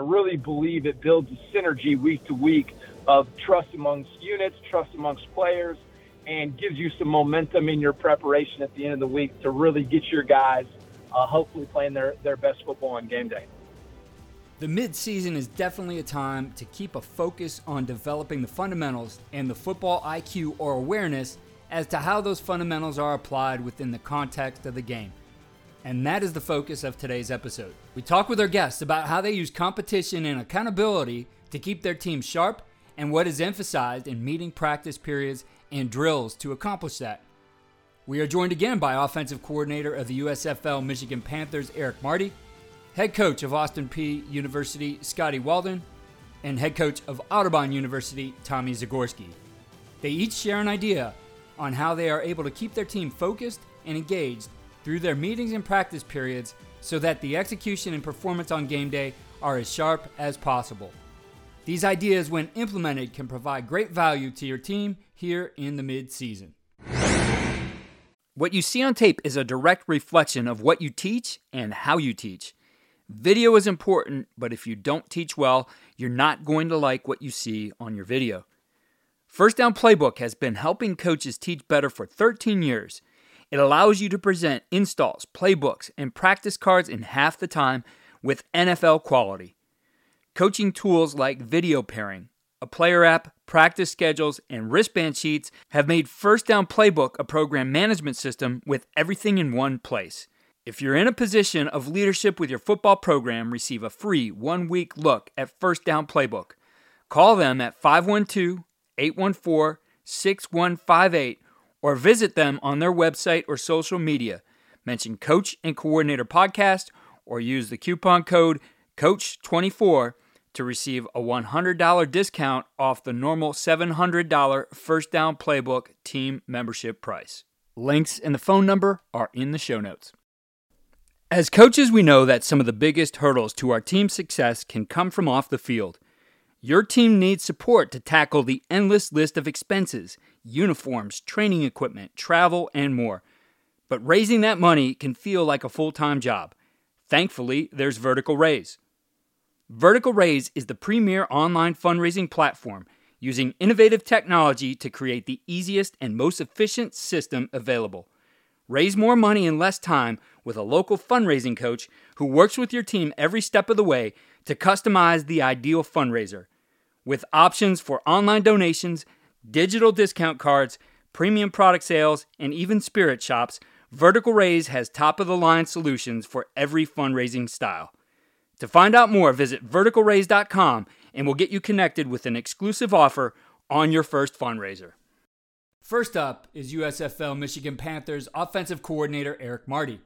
Really believe it builds a synergy week to week of trust amongst units, trust amongst players, and gives you some momentum in your preparation at the end of the week to really get your guys uh, hopefully playing their, their best football on game day. The midseason is definitely a time to keep a focus on developing the fundamentals and the football IQ or awareness as to how those fundamentals are applied within the context of the game. And that is the focus of today's episode. We talk with our guests about how they use competition and accountability to keep their team sharp and what is emphasized in meeting practice periods and drills to accomplish that. We are joined again by offensive coordinator of the USFL Michigan Panthers, Eric Marty, head coach of Austin Peay University, Scotty Walden, and head coach of Otterbein University, Tommy Zagorski. They each share an idea on how they are able to keep their team focused and engaged through their meetings and practice periods so that the execution and performance on game day are as sharp as possible. These ideas, when implemented, can provide great value to your team here in the mid-season. What you see on tape is a direct reflection of what you teach and how you teach. Video is important, but if you don't teach well, you're not going to like what you see on your video. First Down Playbook has been helping coaches teach better for 13 years. It allows you to present installs, playbooks, and practice cards in half the time with NFL quality. Coaching tools like video pairing, a player app, practice schedules, and wristband sheets have made First Down Playbook a program management system with everything in one place. If you're in a position of leadership with your football program, receive a free one week look at First Down Playbook. Call them at 512 814 6158 or visit them on their website or social media. Mention Coach and Coordinator Podcast or use the coupon code COACH24 to receive a $100 discount off the normal $700 First Down Playbook team membership price. Links and the phone number are in the show notes. As coaches, we know that some of the biggest hurdles to our team's success can come from off the field. Your team needs support to tackle the endless list of expenses uniforms, training equipment, travel, and more. But raising that money can feel like a full time job. Thankfully, there's Vertical Raise. Vertical Raise is the premier online fundraising platform using innovative technology to create the easiest and most efficient system available. Raise more money in less time with a local fundraising coach who works with your team every step of the way to customize the ideal fundraiser. With options for online donations, digital discount cards, premium product sales, and even spirit shops, Vertical Raise has top of the line solutions for every fundraising style. To find out more, visit verticalraise.com and we'll get you connected with an exclusive offer on your first fundraiser. First up is USFL Michigan Panthers offensive coordinator Eric Marty.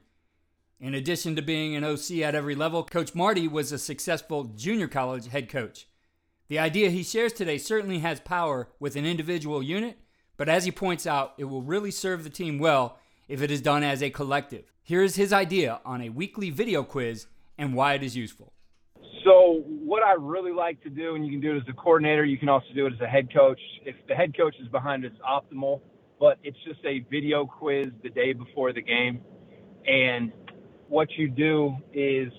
In addition to being an OC at every level, Coach Marty was a successful junior college head coach. The idea he shares today certainly has power with an individual unit, but as he points out, it will really serve the team well if it is done as a collective. Here is his idea on a weekly video quiz and why it is useful. So, what I really like to do, and you can do it as a coordinator, you can also do it as a head coach. If the head coach is behind it, it's optimal, but it's just a video quiz the day before the game. And what you do is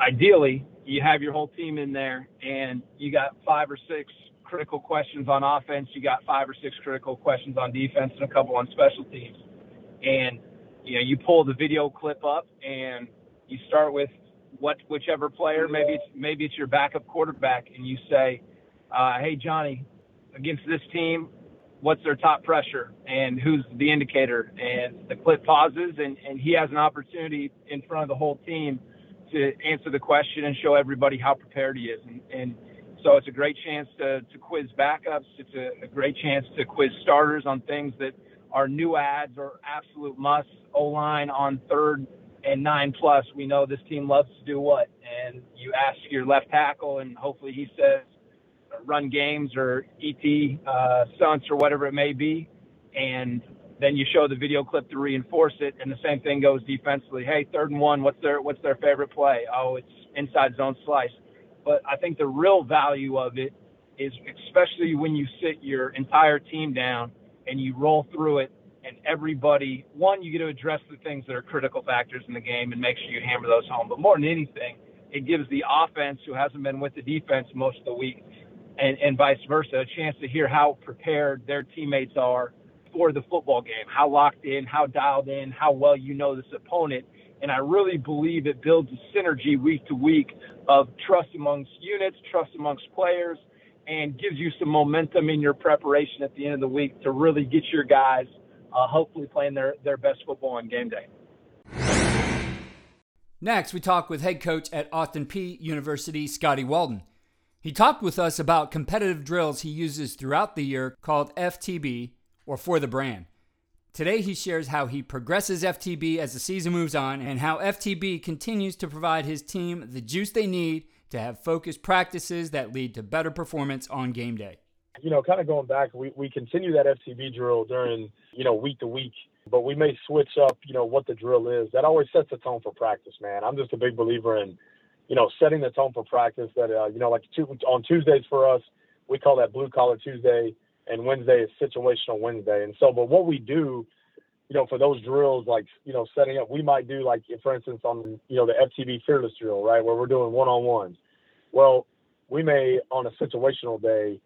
ideally you have your whole team in there, and you got five or six critical questions on offense, you got five or six critical questions on defense, and a couple on special teams. And you know, you pull the video clip up, and you start with what whichever player, maybe it's maybe it's your backup quarterback, and you say, uh, "Hey Johnny, against this team, what's their top pressure and who's the indicator?" And the clip pauses, and and he has an opportunity in front of the whole team to answer the question and show everybody how prepared he is. And, and so it's a great chance to, to quiz backups. It's a, a great chance to quiz starters on things that are new ads or absolute musts. O line on third and nine plus. We know this team loves to do what? And you ask your left tackle, and hopefully he says run games or ET uh, stunts or whatever it may be. And then you show the video clip to reinforce it, and the same thing goes defensively. Hey, third and one, what's their what's their favorite play? Oh, it's inside zone slice. But I think the real value of it is, especially when you sit your entire team down and you roll through it, and everybody, one, you get to address the things that are critical factors in the game and make sure you hammer those home. But more than anything, it gives the offense who hasn't been with the defense most of the week, and, and vice versa, a chance to hear how prepared their teammates are for the football game, how locked in, how dialed in, how well you know this opponent. And I really believe it builds a synergy week to week of trust amongst units, trust amongst players, and gives you some momentum in your preparation at the end of the week to really get your guys uh, hopefully playing their, their best football on game day. Next, we talk with head coach at Austin Peay University, Scotty Walden. He talked with us about competitive drills he uses throughout the year called FTB, or for the brand. Today, he shares how he progresses FTB as the season moves on and how FTB continues to provide his team the juice they need to have focused practices that lead to better performance on game day. You know, kind of going back, we, we continue that FTB drill during, you know, week to week, but we may switch up, you know, what the drill is. That always sets the tone for practice, man. I'm just a big believer in, you know, setting the tone for practice that, uh, you know, like two, on Tuesdays for us, we call that blue collar Tuesday and Wednesday is situational Wednesday. And so, but what we do, you know, for those drills, like, you know, setting up, we might do like, for instance, on, you know, the FTB fearless drill, right, where we're doing one on ones. Well, we may on a situational day,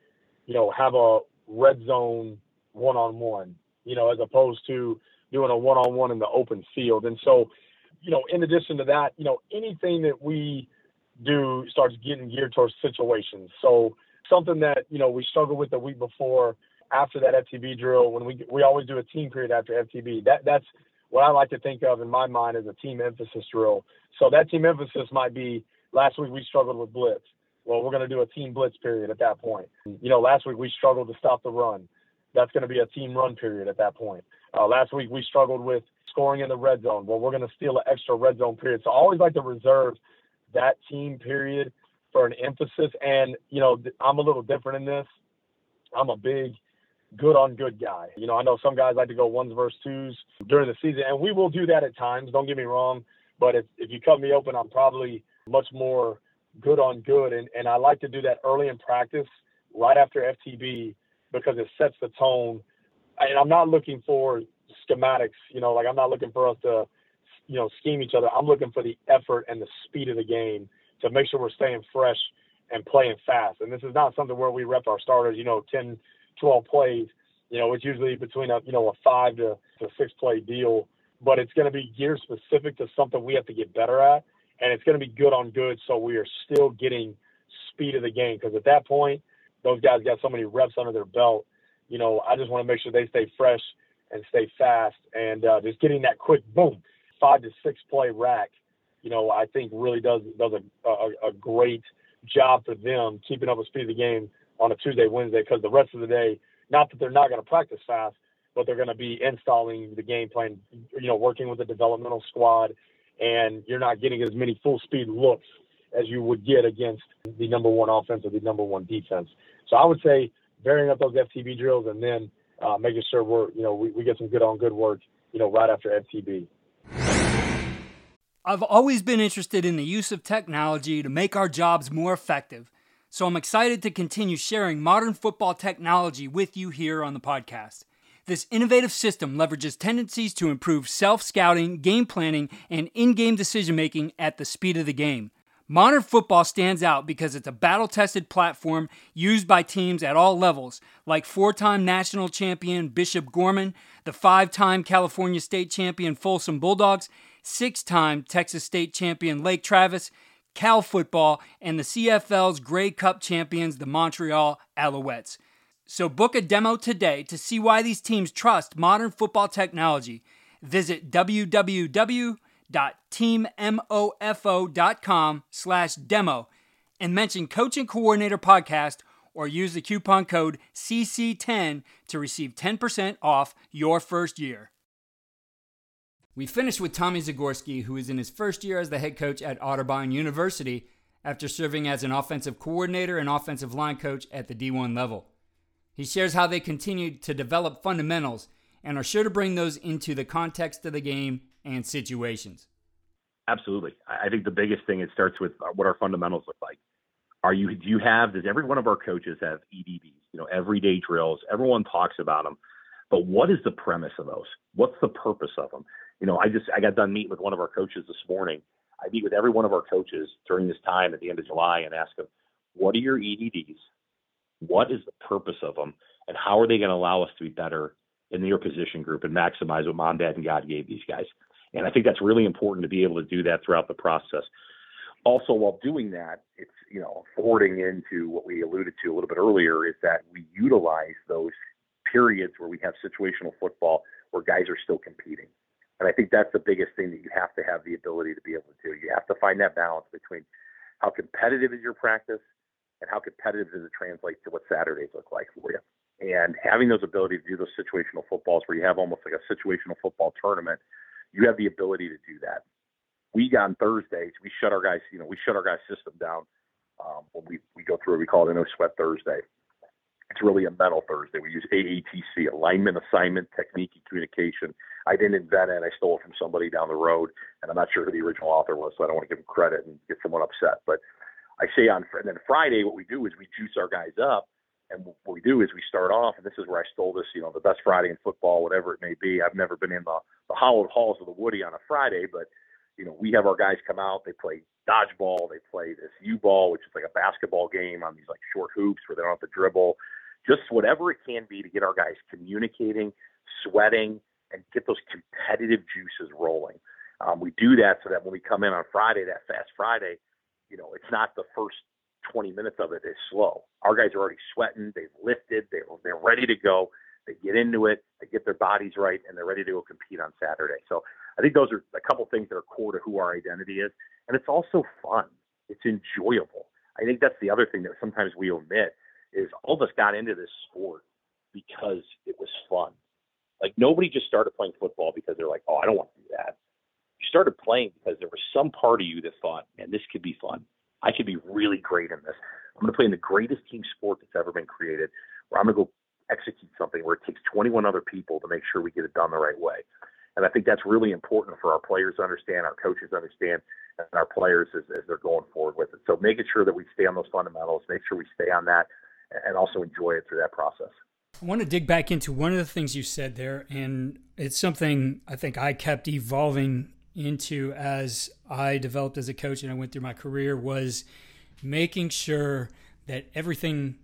you know, have a red zone one on one, you know, as opposed to doing a one on one in the open field. And so, you know, in addition to that, you know, anything that we do starts getting geared towards situations. So, something that you know we struggled with the week before after that FTB drill when we we always do a team period after FTB. That that's what I like to think of in my mind as a team emphasis drill. So that team emphasis might be last week we struggled with blitz. Well, we're going to do a team blitz period at that point. You know, last week we struggled to stop the run. That's going to be a team run period at that point. Uh, last week we struggled with scoring in the red zone. Well, we're going to steal an extra red zone period. So I always like to reserve that team period for an emphasis. And, you know, I'm a little different in this. I'm a big good on good guy. You know, I know some guys like to go ones versus twos during the season, and we will do that at times. Don't get me wrong. But if, if you cut me open, I'm probably much more good on good. And, and I like to do that early in practice, right after FTB, because it sets the tone. And I'm not looking for schematics, you know, like I'm not looking for us to, you know, scheme each other. I'm looking for the effort and the speed of the game to make sure we're staying fresh and playing fast. And this is not something where we rep our starters, you know, 10, 12 plays. You know, it's usually between a, you know, a five to, to six play deal, but it's going to be gear specific to something we have to get better at. And it's going to be good on good. So we are still getting speed of the game. Cause at that point, those guys got so many reps under their belt. You know, I just want to make sure they stay fresh and stay fast and uh, just getting that quick boom, five to six play rack you know, I think really does does a, a, a great job for them keeping up with speed of the game on a Tuesday, Wednesday, because the rest of the day, not that they're not going to practice fast, but they're going to be installing the game plan, you know, working with the developmental squad, and you're not getting as many full speed looks as you would get against the number one offense or the number one defense. So I would say varying up those FTB drills and then uh, making sure we're, you know, we, we get some good on good work, you know, right after FTB. I've always been interested in the use of technology to make our jobs more effective, so I'm excited to continue sharing modern football technology with you here on the podcast. This innovative system leverages tendencies to improve self scouting, game planning, and in game decision making at the speed of the game. Modern football stands out because it's a battle tested platform used by teams at all levels, like four time national champion Bishop Gorman, the five time California state champion Folsom Bulldogs, six time Texas state champion Lake Travis, Cal football, and the CFL's Grey Cup champions, the Montreal Alouettes. So book a demo today to see why these teams trust modern football technology. Visit www.teammofo.com slash demo and mention Coach and Coordinator Podcast or use the coupon code CC10 to receive 10% off your first year. We finished with Tommy Zagorski, who is in his first year as the head coach at Otterbein University after serving as an offensive coordinator and offensive line coach at the D1 level. He shares how they continued to develop fundamentals and are sure to bring those into the context of the game and situations? Absolutely. I think the biggest thing it starts with uh, what our fundamentals look like. Are you do you have does every one of our coaches have EDDs, You know, everyday drills. Everyone talks about them, but what is the premise of those? What's the purpose of them? You know, I just I got done meeting with one of our coaches this morning. I meet with every one of our coaches during this time at the end of July and ask them, what are your EDDs? What is the purpose of them? And how are they going to allow us to be better in your position group and maximize what mom, dad, and God gave these guys? And I think that's really important to be able to do that throughout the process. Also, while doing that, it's, you know, forwarding into what we alluded to a little bit earlier is that we utilize those periods where we have situational football where guys are still competing. And I think that's the biggest thing that you have to have the ability to be able to do. You have to find that balance between how competitive is your practice and how competitive does it translate to what Saturdays look like for you. And having those ability to do those situational footballs where you have almost like a situational football tournament you have the ability to do that. We on Thursdays, we shut our guys, you know, we shut our guys' system down um, when we, we go through. We call it a no sweat Thursday. It's really a mental Thursday. We use AATC, alignment, assignment, technique, and communication. I didn't invent it. I stole it from somebody down the road, and I'm not sure who the original author was, so I don't want to give him credit and get someone upset. But I say on and then Friday, what we do is we juice our guys up and what we do is we start off, and this is where I stole this, you know, the best Friday in football, whatever it may be. I've never been in the, the hollowed halls of the Woody on a Friday, but, you know, we have our guys come out, they play dodgeball, they play this U ball, which is like a basketball game on these like short hoops where they don't have to dribble, just whatever it can be to get our guys communicating, sweating, and get those competitive juices rolling. Um, we do that so that when we come in on Friday, that fast Friday, you know, it's not the first 20 minutes of it is slow. Our guys are already sweating. They've lifted. They're, they're ready to go. They get into it. They get their bodies right, and they're ready to go compete on Saturday. So I think those are a couple things that are core to who our identity is. And it's also fun. It's enjoyable. I think that's the other thing that sometimes we omit is all of us got into this sport because it was fun. Like nobody just started playing football because they're like, oh, I don't want to do that. You started playing because there was some part of you that thought, man, this could be fun. I could be really great in this. I'm going to play in the greatest team sport that's ever been created, where I'm going to go execute something where it takes 21 other people to make sure we get it done the right way. And I think that's really important for our players to understand, our coaches to understand, and our players as, as they're going forward with it. So making sure that we stay on those fundamentals, make sure we stay on that, and also enjoy it through that process. I want to dig back into one of the things you said there, and it's something I think I kept evolving into as I developed as a coach and I went through my career was making sure that everything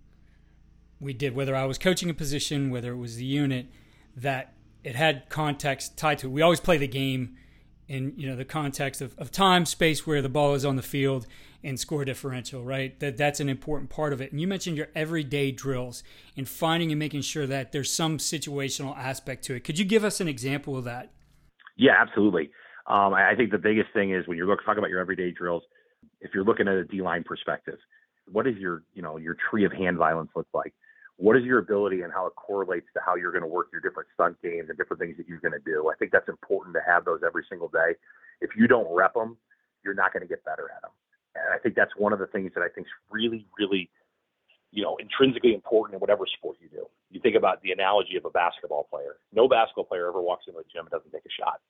we did, whether I was coaching a position, whether it was the unit, that it had context tied to it. We always play the game in you know the context of, of time, space, where the ball is on the field, and score differential. Right, that that's an important part of it. And you mentioned your everyday drills and finding and making sure that there's some situational aspect to it. Could you give us an example of that? Yeah, absolutely. Um, I, I think the biggest thing is when you're looking, talking about your everyday drills, if you're looking at a D line perspective, what is your you know your tree of hand violence look like? What is your ability and how it correlates to how you're going to work your different stunt games and different things that you're going to do? I think that's important to have those every single day. If you don't rep them, you're not going to get better at them. And I think that's one of the things that I think is really, really, you know, intrinsically important in whatever sport you do. You think about the analogy of a basketball player. No basketball player ever walks into a gym and doesn't take a shot.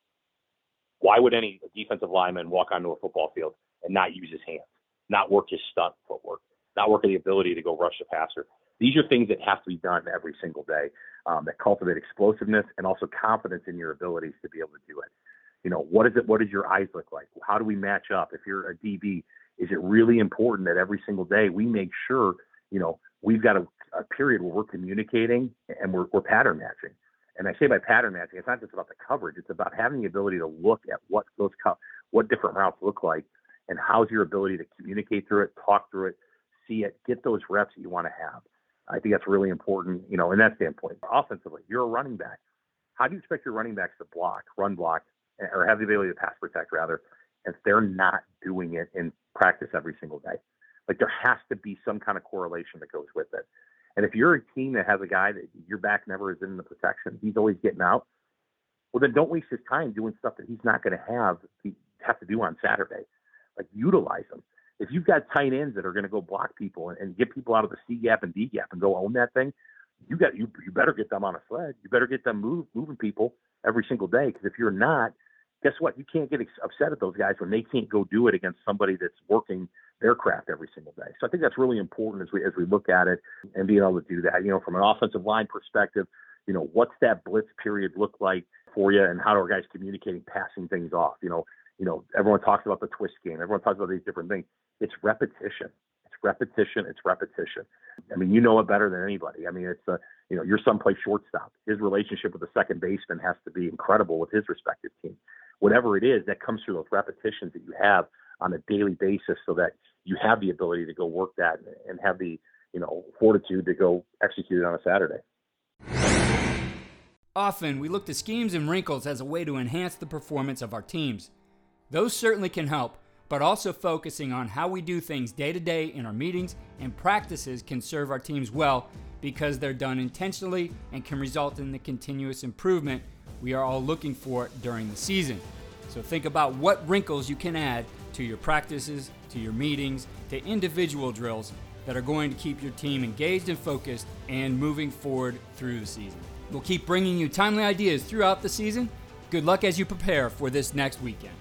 Why would any defensive lineman walk onto a football field and not use his hands, not work his stunt footwork, not work the ability to go rush the passer? These are things that have to be done every single day um, that cultivate explosiveness and also confidence in your abilities to be able to do it. You know, what is it? What does your eyes look like? How do we match up? If you're a DB, is it really important that every single day we make sure, you know, we've got a, a period where we're communicating and we're, we're pattern matching. And I say by pattern matching, it's not just about the coverage; it's about having the ability to look at what those co- what different routes look like, and how's your ability to communicate through it, talk through it, see it, get those reps that you want to have. I think that's really important, you know, in that standpoint. Offensively, you're a running back. How do you expect your running backs to block, run block, eh, or have the ability to pass protect rather, if they're not doing it in practice every single day? Like there has to be some kind of correlation that goes with it. And if you're a team that has a guy that your back never is in the protection, he's always getting out. Well, then don't waste his time doing stuff that he's not going to have have to do on Saturday. Like utilize him. If you've got tight ends that are going to go block people and, and get people out of the C gap and D gap and go own that thing, you got you you better get them on a sled. You better get them move, moving people every single day. Because if you're not, guess what? You can't get upset at those guys when they can't go do it against somebody that's working their craft every single day. So I think that's really important as we as we look at it and being able to do that. You know, from an offensive line perspective, you know, what's that blitz period look like for you, and how are guys communicating, passing things off? You know, you know, everyone talks about the twist game. Everyone talks about these different things. It's repetition. It's repetition. It's repetition. I mean, you know it better than anybody. I mean, it's a, you know, you're someplace shortstop. His relationship with the second baseman has to be incredible with his respective team. Whatever it is, that comes through those repetitions that you have on a daily basis, so that you have the ability to go work that and have the, you know, fortitude to go execute it on a Saturday. Often, we look to schemes and wrinkles as a way to enhance the performance of our teams. Those certainly can help, but also focusing on how we do things day to day in our meetings and practices can serve our teams well because they're done intentionally and can result in the continuous improvement we are all looking for during the season. So think about what wrinkles you can add to your practices, to your meetings, to individual drills that are going to keep your team engaged and focused and moving forward through the season. We'll keep bringing you timely ideas throughout the season. Good luck as you prepare for this next weekend.